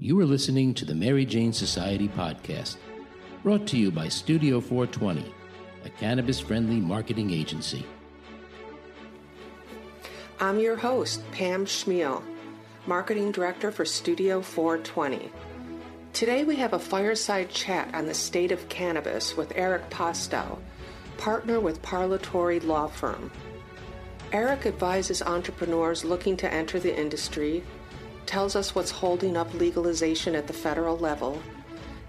You are listening to the Mary Jane Society podcast, brought to you by Studio 420, a cannabis friendly marketing agency. I'm your host, Pam Schmiel, Marketing Director for Studio 420. Today we have a fireside chat on the state of cannabis with Eric Postow, partner with Parlatore Law Firm. Eric advises entrepreneurs looking to enter the industry, tells us what's holding up legalization at the federal level,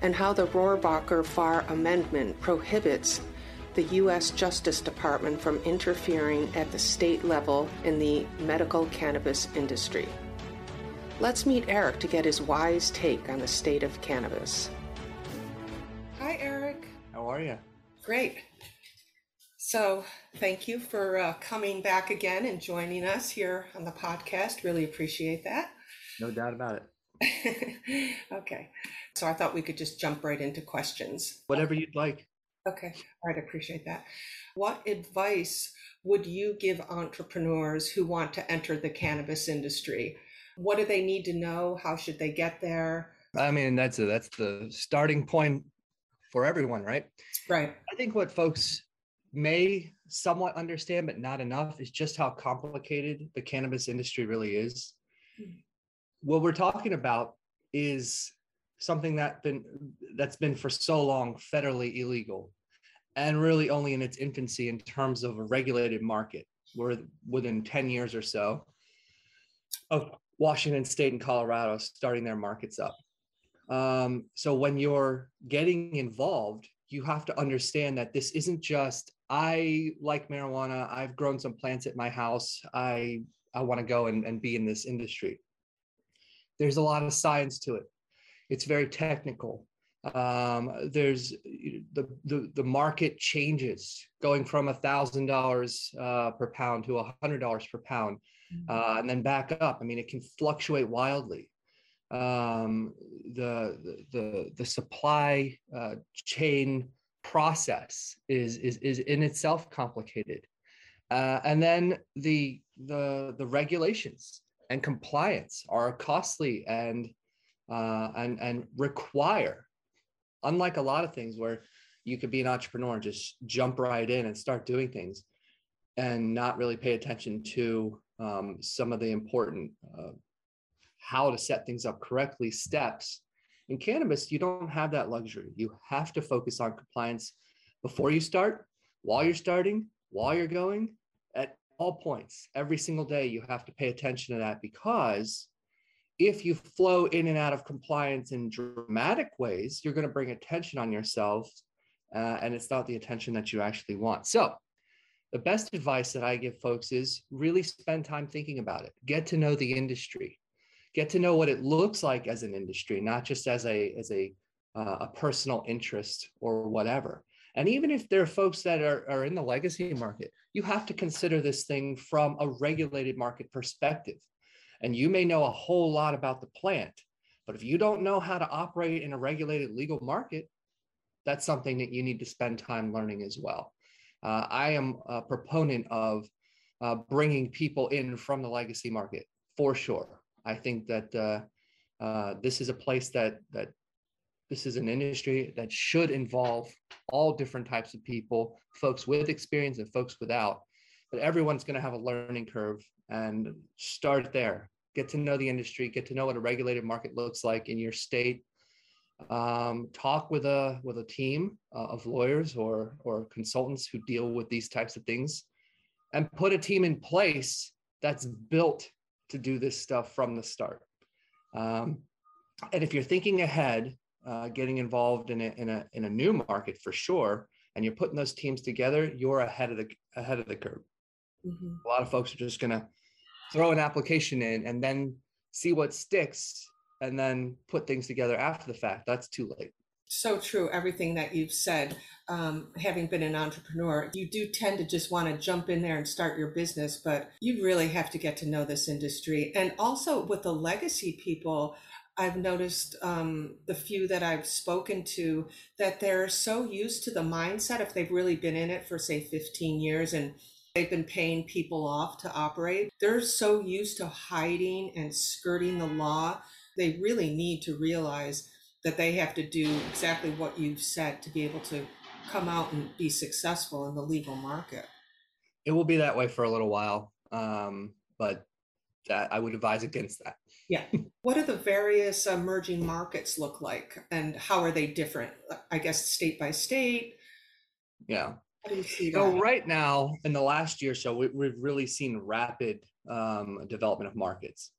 and how the Rohrabacher Farr Amendment prohibits the U.S. Justice Department from interfering at the state level in the medical cannabis industry. Let's meet Eric to get his wise take on the state of cannabis. Hi, Eric. How are you? Great. So, thank you for uh, coming back again and joining us here on the podcast. Really appreciate that. No doubt about it. okay. So, I thought we could just jump right into questions. Whatever you'd like. Okay. All right. I appreciate that. What advice would you give entrepreneurs who want to enter the cannabis industry? What do they need to know? How should they get there? I mean, that's a, that's the starting point for everyone, right? Right. I think what folks may somewhat understand, but not enough, is just how complicated the cannabis industry really is. Mm-hmm. What we're talking about is something that been that's been for so long federally illegal and really only in its infancy in terms of a regulated market we're within 10 years or so of washington state and colorado starting their markets up um, so when you're getting involved you have to understand that this isn't just I like marijuana. I've grown some plants at my house. I I want to go and, and be in this industry. There's a lot of science to it. It's very technical. Um, there's the, the the market changes going from a thousand dollars uh, per pound to a hundred dollars per pound, mm-hmm. uh, and then back up. I mean, it can fluctuate wildly. Um, the, the the the supply uh, chain process is is is in itself complicated uh, and then the the the regulations and compliance are costly and uh, and and require unlike a lot of things where you could be an entrepreneur and just jump right in and start doing things and not really pay attention to um, some of the important uh, how to set things up correctly steps in cannabis, you don't have that luxury. You have to focus on compliance before you start, while you're starting, while you're going, at all points. Every single day, you have to pay attention to that because if you flow in and out of compliance in dramatic ways, you're going to bring attention on yourself, uh, and it's not the attention that you actually want. So, the best advice that I give folks is really spend time thinking about it. Get to know the industry get to know what it looks like as an industry, not just as a as a uh, a personal interest or whatever. And even if there are folks that are, are in the legacy market, you have to consider this thing from a regulated market perspective. And you may know a whole lot about the plant, but if you don't know how to operate in a regulated legal market, that's something that you need to spend time learning as well. Uh, I am a proponent of uh, bringing people in from the legacy market for sure. I think that uh, uh, this is a place that that this is an industry that should involve all different types of people, folks with experience and folks without. But everyone's going to have a learning curve, and start there. Get to know the industry. Get to know what a regulated market looks like in your state. Um, talk with a with a team uh, of lawyers or or consultants who deal with these types of things, and put a team in place that's built to do this stuff from the start. Um, and if you're thinking ahead, uh, getting involved in a, in a in a new market for sure, and you're putting those teams together, you're ahead of the ahead of the curve. Mm-hmm. A lot of folks are just gonna throw an application in and then see what sticks, and then put things together after the fact. That's too late. So true, everything that you've said. Um, having been an entrepreneur, you do tend to just want to jump in there and start your business, but you really have to get to know this industry. And also with the legacy people, I've noticed um, the few that I've spoken to that they're so used to the mindset if they've really been in it for, say, 15 years and they've been paying people off to operate, they're so used to hiding and skirting the law they really need to realize that they have to do exactly what you've said to be able to come out and be successful in the legal market. It will be that way for a little while, um, but that I would advise against that. Yeah. what do the various emerging markets look like, and how are they different? I guess state by state. Yeah. How do you see So right now, in the last year or so, we, we've really seen rapid um, development of markets.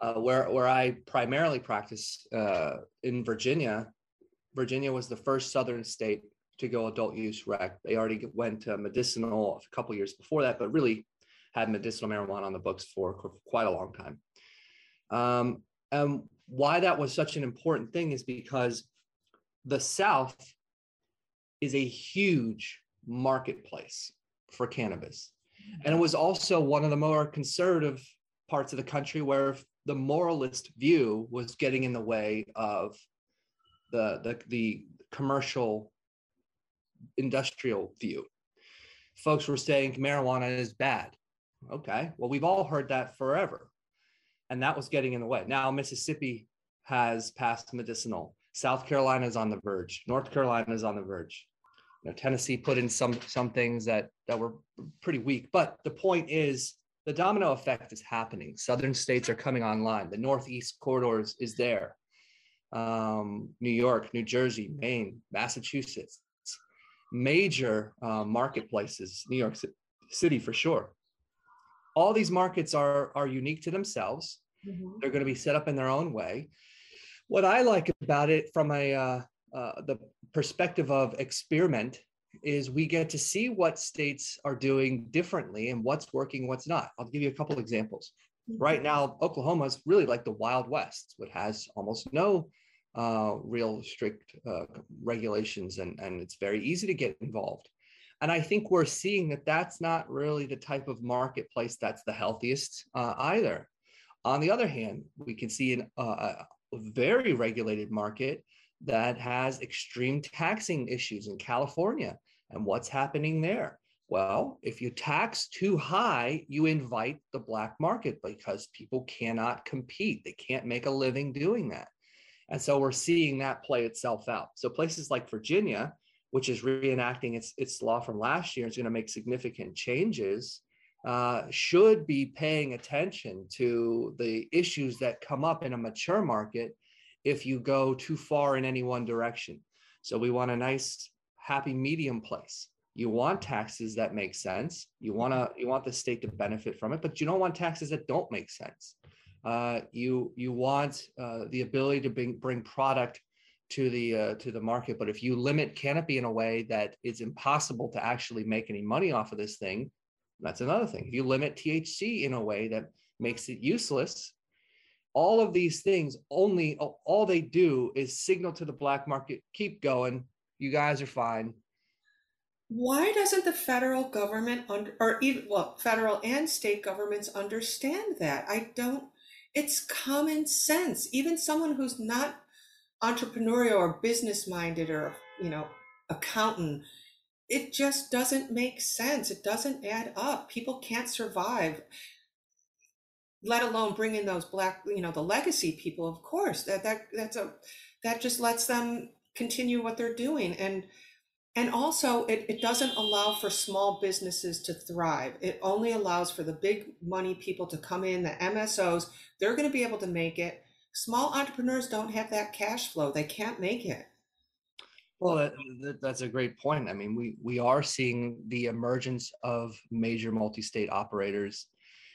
Uh, where where I primarily practice uh, in Virginia, Virginia was the first southern state to go adult use rec. They already went to medicinal a couple years before that, but really had medicinal marijuana on the books for quite a long time. Um, and why that was such an important thing is because the South is a huge marketplace for cannabis. And it was also one of the more conservative parts of the country where the moralist view was getting in the way of the, the, the commercial industrial view. Folks were saying marijuana is bad. Okay, well, we've all heard that forever. And that was getting in the way. Now, Mississippi has passed medicinal. South Carolina is on the verge. North Carolina is on the verge. You know, Tennessee put in some some things that that were pretty weak. But the point is, the domino effect is happening. Southern states are coming online. The Northeast corridors is there. Um, New York, New Jersey, Maine, Massachusetts, major uh, marketplaces. New York City for sure all these markets are are unique to themselves. Mm-hmm. they're going to be set up in their own way. What i like about it from a uh, uh, the perspective of experiment is we get to see what states are doing differently and what's working what's not. I'll give you a couple examples. Mm-hmm. right now oklahoma is really like the wild west it has almost no uh, real strict uh, regulations and, and it's very easy to get involved and I think we're seeing that that's not really the type of marketplace that's the healthiest uh, either. On the other hand, we can see an, uh, a very regulated market that has extreme taxing issues in California. And what's happening there? Well, if you tax too high, you invite the black market because people cannot compete. They can't make a living doing that. And so we're seeing that play itself out. So places like Virginia, which is reenacting its, its law from last year, is going to make significant changes, uh, should be paying attention to the issues that come up in a mature market if you go too far in any one direction. So we want a nice, happy medium place. You want taxes that make sense. You want to you want the state to benefit from it, but you don't want taxes that don't make sense. Uh, you you want uh, the ability to bring bring product to the uh, to the market. But if you limit canopy in a way that it's impossible to actually make any money off of this thing, that's another thing. If you limit THC in a way that makes it useless, all of these things only all they do is signal to the black market, keep going. You guys are fine. Why doesn't the federal government under, or even well, federal and state governments understand that? I don't. It's common sense. Even someone who's not entrepreneurial or business minded or you know accountant it just doesn't make sense. It doesn't add up. People can't survive let alone bring in those black you know the legacy people of course. That that that's a that just lets them continue what they're doing. And and also it, it doesn't allow for small businesses to thrive. It only allows for the big money people to come in the msos they're going to be able to make it small entrepreneurs don't have that cash flow. They can't make it. Well that, that, that's a great point. I mean we we are seeing the emergence of major multi-state operators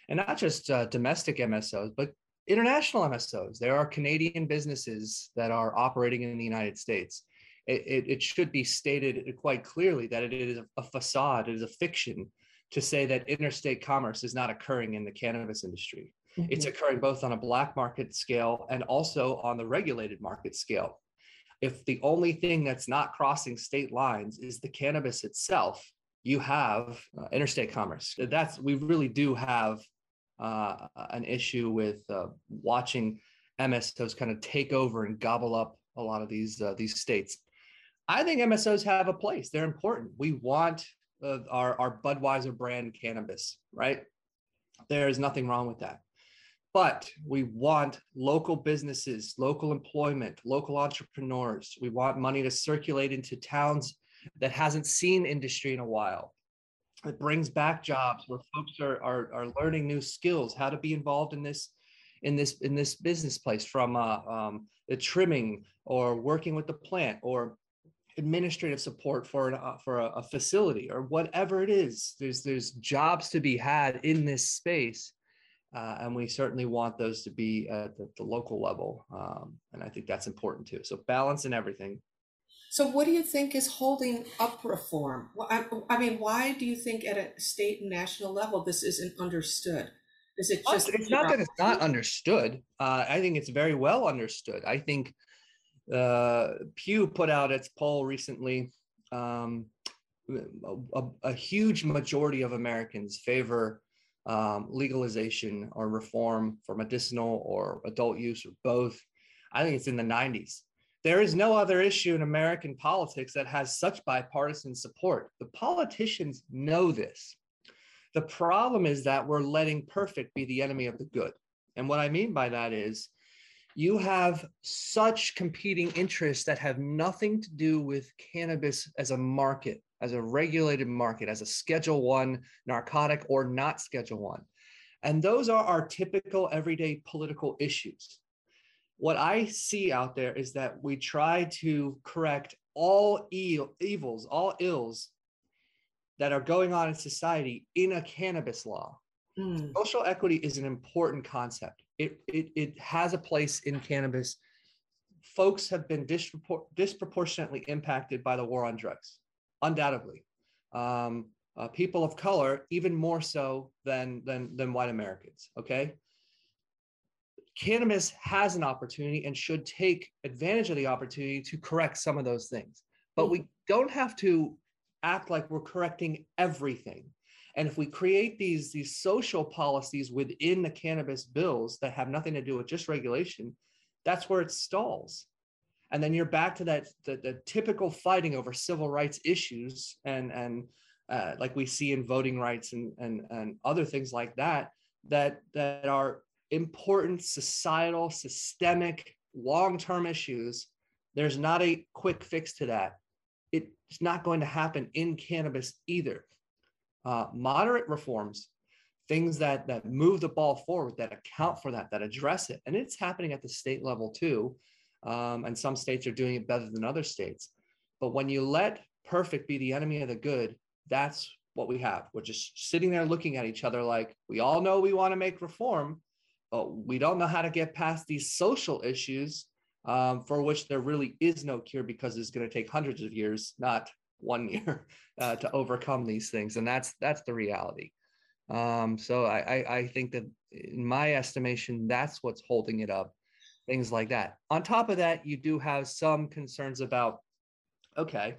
and not just uh, domestic msos but international msos there are canadian businesses that are operating in the united states. It, it, it should be stated quite clearly that it is a facade it is a fiction to say that interstate commerce is not occurring in the cannabis industry Mm-hmm. It's occurring both on a black market scale and also on the regulated market scale. If the only thing that's not crossing state lines is the cannabis itself, you have uh, interstate commerce. That's we really do have uh, an issue with uh, watching MSOs kind of take over and gobble up a lot of these uh, these states. I think MSOs have a place. They're important. We want uh, our our Budweiser brand cannabis, right? There is nothing wrong with that. But we want local businesses, local employment, local entrepreneurs. We want money to circulate into towns that hasn't seen industry in a while. It brings back jobs where folks are, are, are learning new skills, how to be involved in this in this in this business place from uh, um, the trimming or working with the plant or administrative support for an uh, for a, a, facility or whatever it is. There's there's jobs to be had in this space, uh, and we certainly want those to be at the, the local level. Um, and I think that's important too. So balance in everything. So, what do you think is holding up reform? I, I mean, why do you think at a state and national level this isn't understood? Is it just? It's not that it's not understood. Uh, I think it's very well understood. I think uh, Pew put out its poll recently. Um, a, a, huge majority of Americans favor um, legalization or reform for medicinal or adult use or both. I think it's in the 90s. There is no other issue in American politics that has such bipartisan support. The politicians know this. The problem is that we're letting perfect be the enemy of the good. And what I mean by that is you have such competing interests that have nothing to do with cannabis as a market as a regulated market as a schedule 1 narcotic or not schedule 1 and those are our typical everyday political issues. What i see out there is that we try to correct all evils all ills that are going on in society in a cannabis law mm. social equity is an important concept it, it, it has a place in cannabis. Folks have been dispropor- disproportionately impacted by the war on drugs, undoubtedly. Um, uh, people of color, even more so than, than, than white Americans. Okay. Cannabis has an opportunity and should take advantage of the opportunity to correct some of those things. But we don't have to act like we're correcting everything. And if we create these, these social policies within the cannabis bills that have nothing to do with just regulation, that's where it stalls. And then you're back to that the, the typical fighting over civil rights issues and and uh, like we see in voting rights and, and and other things like that that that are important societal systemic long-term issues. There's not a quick fix to that. It's not going to happen in cannabis either uh, moderate reforms, things that that move the ball forward, that account for that, that address it, and it's happening at the state level too. Um, and some states are doing it better than other states. But when you let perfect be the enemy of the good, that's what we have. We're just sitting there looking at each other like we all know we want to make reform, but we don't know how to get past these social issues um, for which there really is no cure because it's going to take hundreds of years, not one year uh, to overcome these things, and that's that's the reality. Um, so I, I, I think that in my estimation, that's what's holding it up. Things like that. On top of that, you do have some concerns about, okay,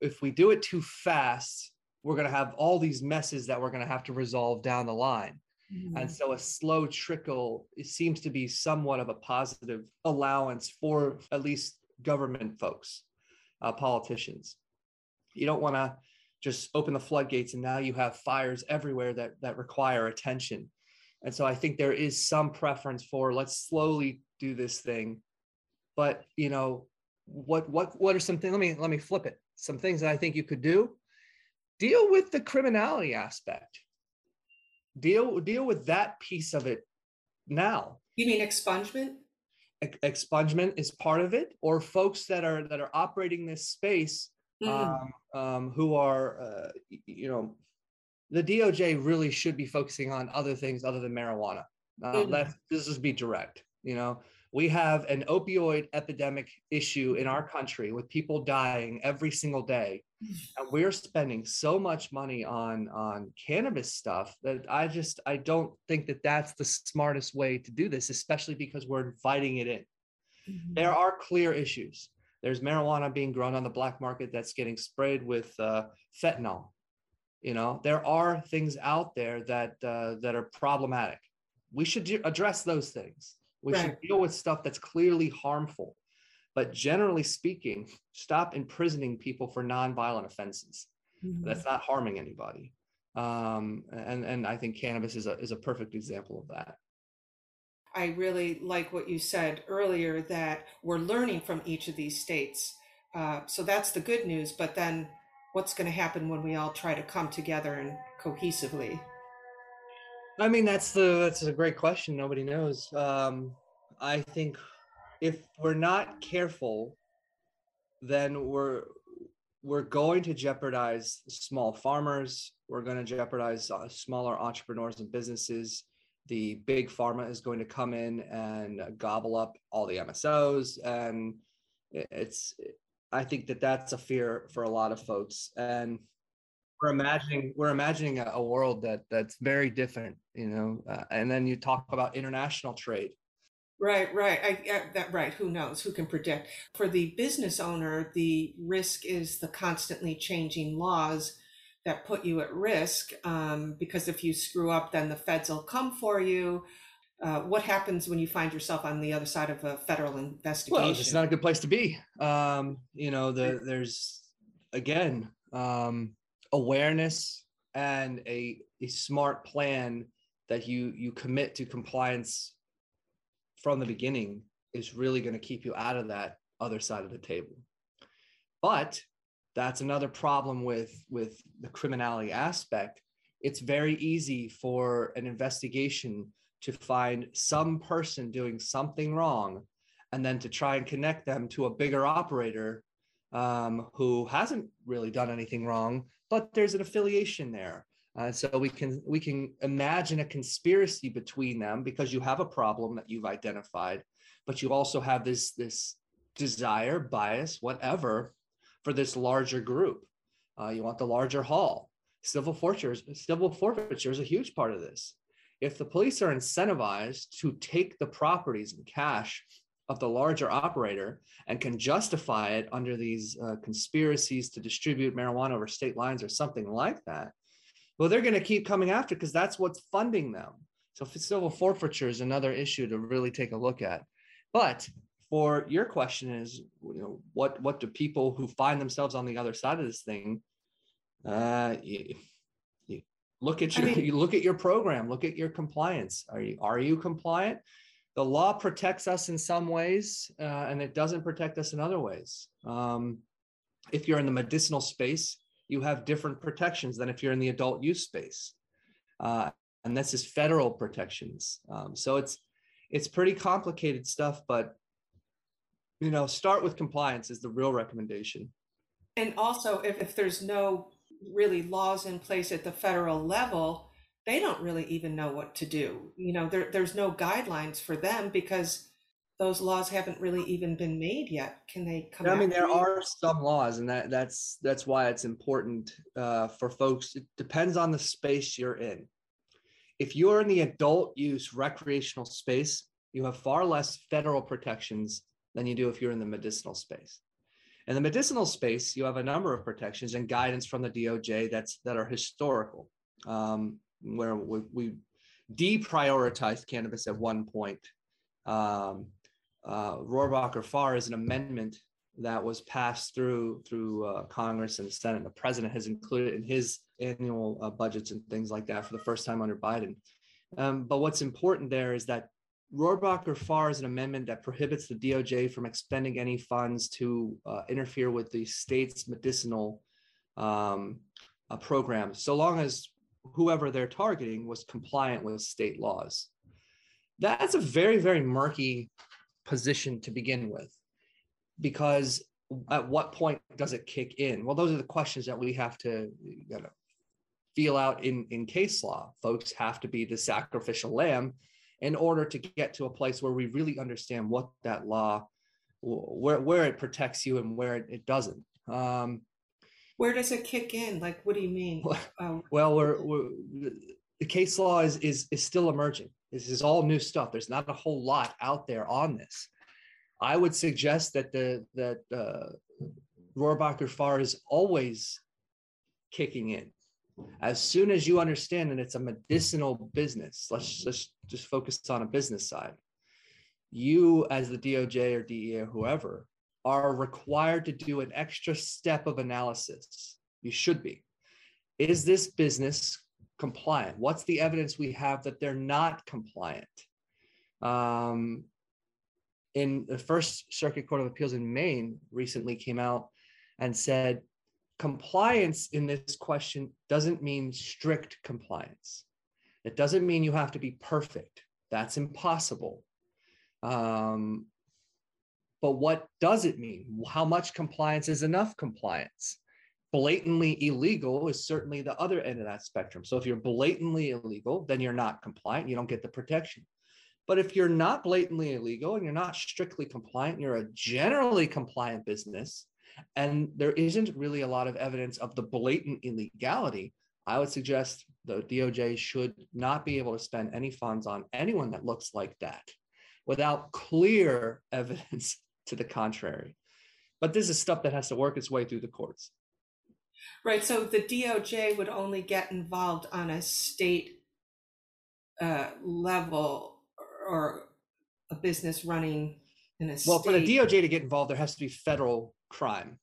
if we do it too fast, we're going to have all these messes that we're going to have to resolve down the line. Mm-hmm. And so a slow trickle seems to be somewhat of a positive allowance for at least government folks uh, politicians. You don't want to just open the floodgates and now you have fires everywhere that that require attention. And so I think there is some preference for let's slowly do this thing. But you know, what what what are some things? Let me let me flip it. Some things that I think you could do. Deal with the criminality aspect. Deal deal with that piece of it now. You mean expungement? Expungement is part of it or folks that are that are operating this space mm-hmm. um, um, who are uh, you know the doj really should be focusing on other things other than marijuana uh, mm-hmm. let's this just be direct you know we have an opioid epidemic issue in our country with people dying every single day and we're spending so much money on on cannabis stuff that i just i don't think that that's the smartest way to do this especially because we're inviting it in. Mm-hmm. there are clear issues. There's marijuana being grown on the black market that's getting sprayed with uh, fentanyl. You know there are things out there that uh, that are problematic. We should address those things. We right. should deal with stuff that's clearly harmful but generally speaking, stop imprisoning people for nonviolent offenses. Mm-hmm. That's not harming anybody. Um, and and I think cannabis is a is a perfect example of that. I really like what you said earlier that we're learning from each of these states. Uh, so that's the good news. But then, what's going to happen when we all try to come together and cohesively? I mean, that's the that's a great question. Nobody knows. Um, I think if we're not careful, then we're we're going to jeopardize small farmers. We're going to jeopardize uh, smaller entrepreneurs and businesses. The big pharma is going to come in and gobble up all the MSOs, and it's. I think that that's a fear for a lot of folks, and we're imagining we're imagining a, world that that's very different, you know. Uh, and then you talk about international trade Right, right. I, I, that right. Who knows? Who can predict? For the business owner, the risk is the constantly changing laws that put you at risk. Um, because if you screw up, then the feds will come for you. Uh, what happens when you find yourself on the other side of a federal investigation? Well, it's not a good place to be. Um, you know, the, there's again um, awareness and a, a smart plan that you you commit to compliance from the beginning is really going to keep you out of that other side of the table. But that's another problem with with the criminality aspect. It's very easy for an investigation to find some person doing something wrong and then to try and connect them to a bigger operator um, who hasn't really done anything wrong, but there's an affiliation there. Uh, so we can we can imagine a conspiracy between them because you have a problem that you've identified, but you also have this this desire, bias, whatever, for this larger group. Uh, you want the larger haul. Civil forfeiture, civil forfeiture is a huge part of this. If the police are incentivized to take the properties and cash of the larger operator and can justify it under these uh, conspiracies to distribute marijuana over state lines or something like that, well, they're going to keep coming after because that's what's funding them. So civil forfeiture is another issue to really take a look at. But for your question is, you know, what what do people who find themselves on the other side of this thing? Uh, you, you look at your I mean, you look at your program, look at your compliance. Are you are you compliant? The law protects us in some ways, uh, and it doesn't protect us in other ways. Um, if you're in the medicinal space, you have different protections than if you're in the adult use space. Uh, and this is federal protections. Um, so it's it's pretty complicated stuff, but you know, start with compliance is the real recommendation. And also, if, if there's no really laws in place at the federal level, they don't really even know what to do. You know, there, there's no guidelines for them because those laws haven't really even been made yet. Can they come? I mean, there are some laws, and that that's that's why it's important uh, for folks. It depends on the space you're in. If you're in the adult use recreational space, you have far less federal protections than you do if you're in the medicinal space. In the medicinal space, you have a number of protections and guidance from the DOJ that's that are historical, um, where we, we deprioritized cannabis at one point um, uh, Rohrabacher-Farr is an amendment that was passed through through uh, Congress and the Senate. The president has included in his annual uh, budgets and things like that for the first time under Biden. Um, but what's important there is that Rohrabacher-Farr is an amendment that prohibits the DOJ from expending any funds to uh, interfere with the state's medicinal um, uh, programs, so long as whoever they're targeting was compliant with state laws. That's a very, very murky position to begin with? Because at what point does it kick in? Well those are the questions that we have to you know, feel out in in case law. Folks have to be the sacrificial lamb in order to get to a place where we really understand what that law where where it protects you and where it, doesn't. Um, where does it kick in? Like what do you mean? Um, well we're, we're, the case law is is is still emerging this is all new stuff. There's not a whole lot out there on this. I would suggest that the that uh, Rohrabacher-Farr is always kicking in. As soon as you understand that it's a medicinal business, let's just just focus on a business side. You, as the DOJ or DEA or whoever, are required to do an extra step of analysis. You should be. Is this business compliant? What's the evidence we have that they're not compliant? Um, in the First Circuit Court of Appeals in Maine recently came out and said compliance in this question doesn't mean strict compliance. It doesn't mean you have to be perfect. That's impossible. Um, but what does it mean? How much compliance is enough compliance? Blatantly illegal is certainly the other end of that spectrum. So if you're blatantly illegal, then you're not compliant. You don't get the protection. But if you're not blatantly illegal and you're not strictly compliant, you're a generally compliant business, and there isn't really a lot of evidence of the blatant illegality, I would suggest the DOJ should not be able to spend any funds on anyone that looks like that without clear evidence to the contrary. But this is stuff that has to work its way through the courts. Right. So the DOJ would only get involved on a state uh, level or a business running in a state. well, for the DOJ to get involved, there has to be federal crime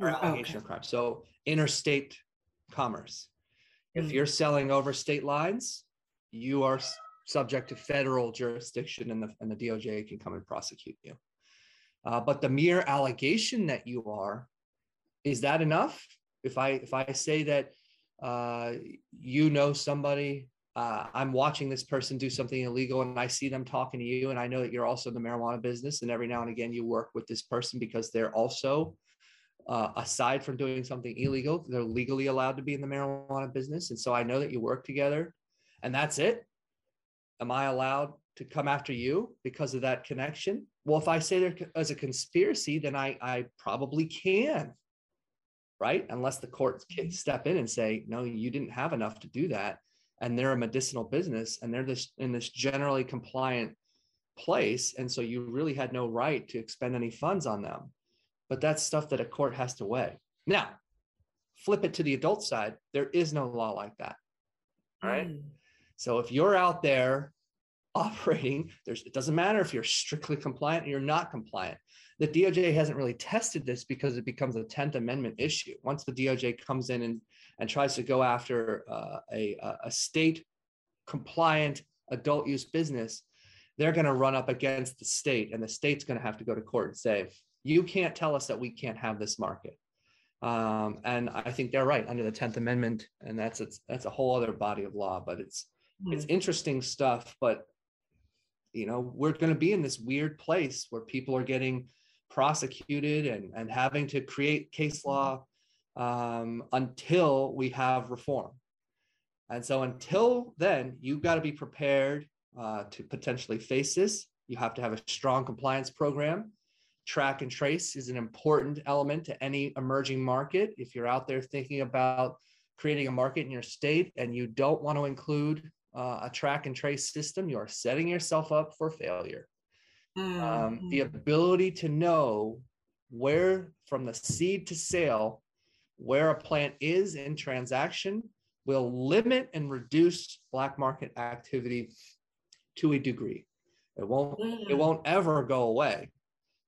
or Oh, allegation okay. of crime. So interstate commerce. If Mm. you're selling over state lines, you are subject to federal jurisdiction, and the and the DOJ can come and prosecute you. Uh, but the mere allegation that you are, is that enough? If I if I say that uh, you know somebody, uh, I'm watching this person do something illegal, and I see them talking to you, and I know that you're also in the marijuana business, and every now and again you work with this person because they're also uh, aside from doing something illegal, they're legally allowed to be in the marijuana business. And so I know that you work together and that's it. Am I allowed to come after you because of that connection? Well, if I say there as a conspiracy, then I, I probably can, right? Unless the courts can step in and say, no, you didn't have enough to do that. And they're a medicinal business and they're this in this generally compliant place. And so you really had no right to expend any funds on them but that's stuff that a court has to weigh. Now, flip it to the adult side, there is no law like that. Right. Mm. So if you're out there operating, there's it doesn't matter if you're strictly compliant or you're not compliant. The DOJ hasn't really tested this because it becomes a 10th Amendment issue. Once the DOJ comes in and, and tries to go after uh, a, a state compliant adult use business, they're going to run up against the state, and the state's going to have to go to court and say, you can't tell us that we can't have this market. Um, and I think they're right under the 10th Amendment, and that's it's, that's a whole other body of law. But it's it's interesting stuff. But you know, we're going to be in this weird place where people are getting prosecuted and and having to create case law um, until we have reform. And so until then, you've got to be prepared uh, to potentially face this. You have to have a strong compliance program track and trace is an important element to any emerging market. If you're out there thinking about creating a market in your state and you don't want to include uh, a track and trace system, you are setting yourself up for failure. Mm, Um, the mm. ability to know where, from the seed to sale, where a plant is in transaction will limit and reduce black market activity to a degree. It won't. It Mm. won't ever go away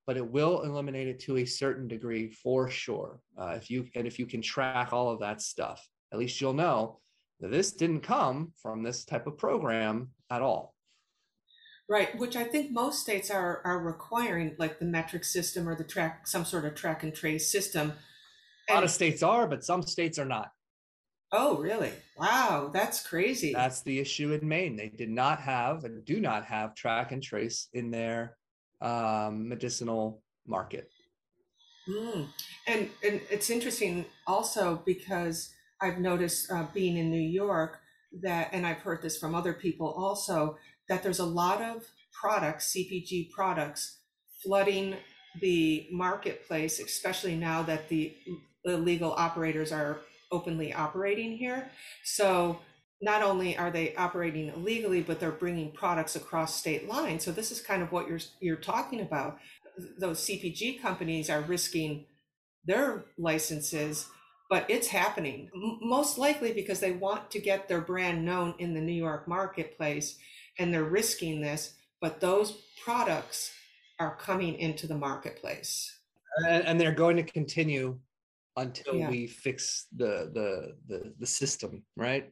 but it will eliminate it to a certain degree for sure. Uh, if you and if you can track all of that stuff, at least you'll know that this didn't come from this type of program at all. Right, which I think most states are are requiring, like the Metrc system or the track, some sort of track and trace system. A lot of states are, but some states are not. oh, really? Wow, that's crazy. That's the issue in Maine. They did not have and do not have track and trace in their um, medicinal market. Mm. And and it's interesting also because I've noticed uh, being in New York that, and I've heard this from other people also, that there's a lot of products, CPG products, flooding the marketplace, especially now that the illegal operators are openly operating here. So not only are they operating illegally, but they're bringing products across state lines. So this is kind of what you're you're talking about those CPG companies are risking their licenses, but it's happening most likely because they want to get their brand known in the New York marketplace and they're risking this, but those products are coming into the marketplace. and, and they're going to continue until Yeah. we fix the, the the the system right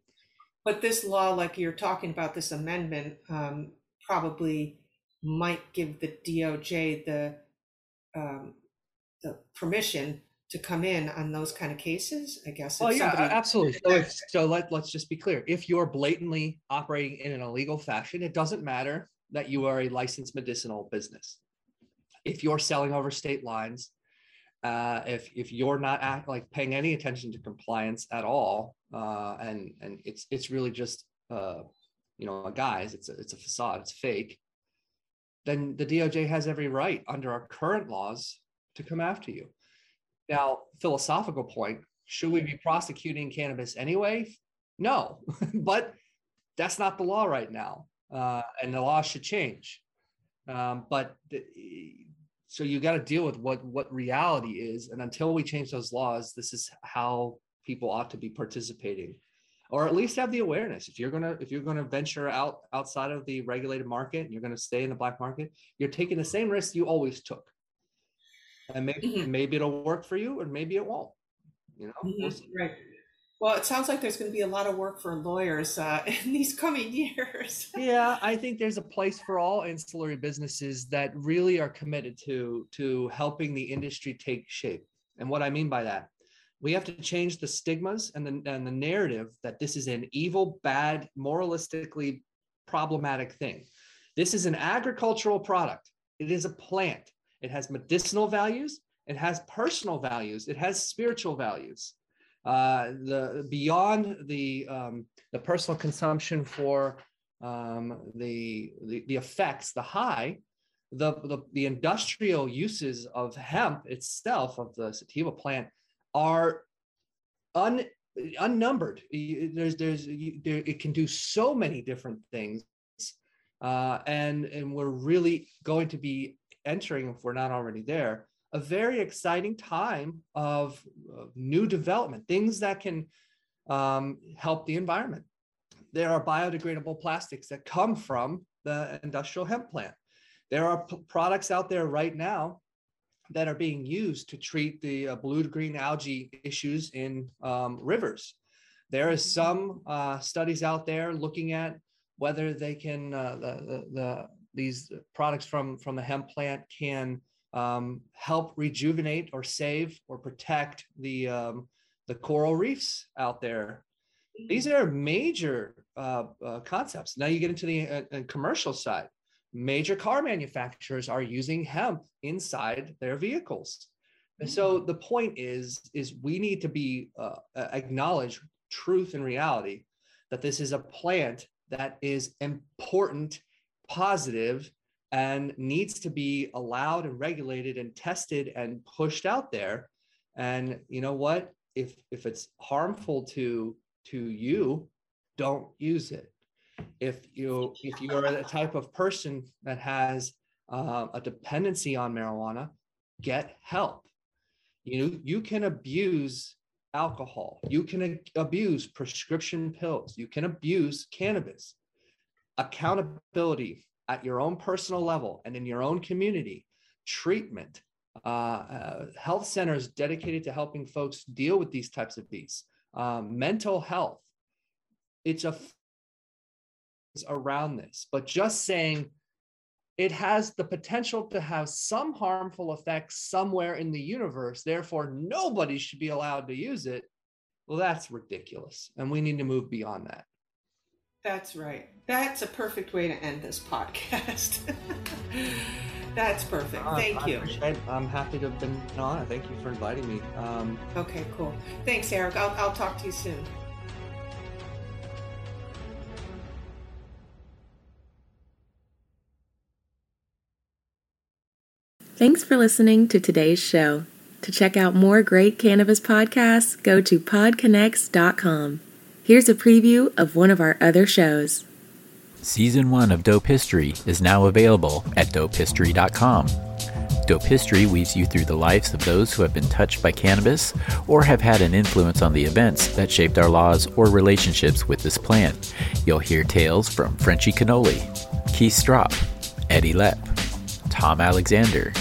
But this law, like you're talking about, this amendment um, probably might give the DOJ the um, the permission to come in on those kind of cases. I guess. Oh yeah, somebody... absolutely. So, if, so let let's just be clear. If you're blatantly operating in an illegal fashion, it doesn't matter that you are a licensed medicinal business. If you're selling over state lines, uh, if if you're not act, like paying any attention to compliance at all, uh, and and it's it's really just uh, you know a guise, it's a, it's a facade, it's fake. Then the DOJ has every right under our current laws to come after you. Now, philosophical point: should we be prosecuting cannabis anyway? No, but that's not the law right now, uh, and the law should change. Um, but the, so you got to deal with what what reality is and until we change those laws this is how people ought to be participating or at least have the awareness if you're to if you're to venture out outside of the regulated market and you're to stay in the black market you're taking the same risk you always took and maybe mm-hmm. maybe it'll work for you or maybe it won't you know mm-hmm. we'll right well, it sounds like there's going to be a lot of work for lawyers uh, in these coming years. yeah, I think there's a place for all ancillary businesses that really are committed to to helping the industry take shape. And what I mean by that, we have to change the stigmas and the and the narrative that this is an evil, bad, moralistically problematic thing. This is an agricultural product. It is a plant. It has medicinal values. It has personal values. It has spiritual values uh, the beyond the um, the personal consumption for um, the, the the effects, the high, the, the the industrial uses of hemp itself of the sativa plant are un, unnumbered. There's there's there, it can do so many different things, uh, and and we're really going to be entering if we're not already there a very exciting time of, of new development, things that can um, help the environment. There are biodegradable plastics that come from the industrial hemp plant. There are p- products out there right now that are being used to treat the uh, blue to green algae issues in um, rivers. There is some uh, studies out there looking at whether they can uh, the, the, the, these products from from the hemp plant can um, help rejuvenate or save or protect the um, the coral reefs out there. These are major uh, uh, concepts. Now you get into the uh, uh commercial side. Major car manufacturers are using hemp inside their vehicles. And so the point is, is we need to be uh, acknowledge truth and reality that this is a plant that is important, positive, and needs to be allowed and regulated and tested and pushed out there. And you know what? If if it's harmful to to you don't use it. If you if you are the type of person that has uh, a dependency on marijuana get help. You know you can abuse alcohol. You can abuse prescription pills. You can abuse cannabis accountability at your own personal level and in your own community, treatment, uh, uh, health centers dedicated to helping folks deal with these types of beats, um, mental health. It's a around this, but just saying it has the potential to have some harmful effects somewhere in the universe, therefore nobody should be allowed to use it. Well, that's ridiculous. And we need to move beyond that. That's right. That's a perfect way to end this podcast. That's perfect. Uh, Thank you. I'm happy to have been on. Thank you for inviting me. Um, okay, cool. Thanks, Eric. I'll, I'll talk to you soon. Thanks for listening to today's show. To check out more great cannabis podcasts, go to podconnects.com. Here's a preview of one of our other shows. Season 1 of Dope History is now available at dopehistory.com. Dope History weaves you through the lives of those who have been touched by cannabis or have had an influence on the events that shaped our laws or relationships with this plant. You'll hear tales from Frenchy Cannoli, Keith Stroup, Eddie Lepp, Tom Alexander,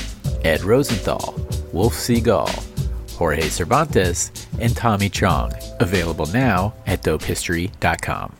Ed Rosenthal, Wolf Seagal, Jorge Cervantes, and Tommy Chong. Available now at dopehistory.com.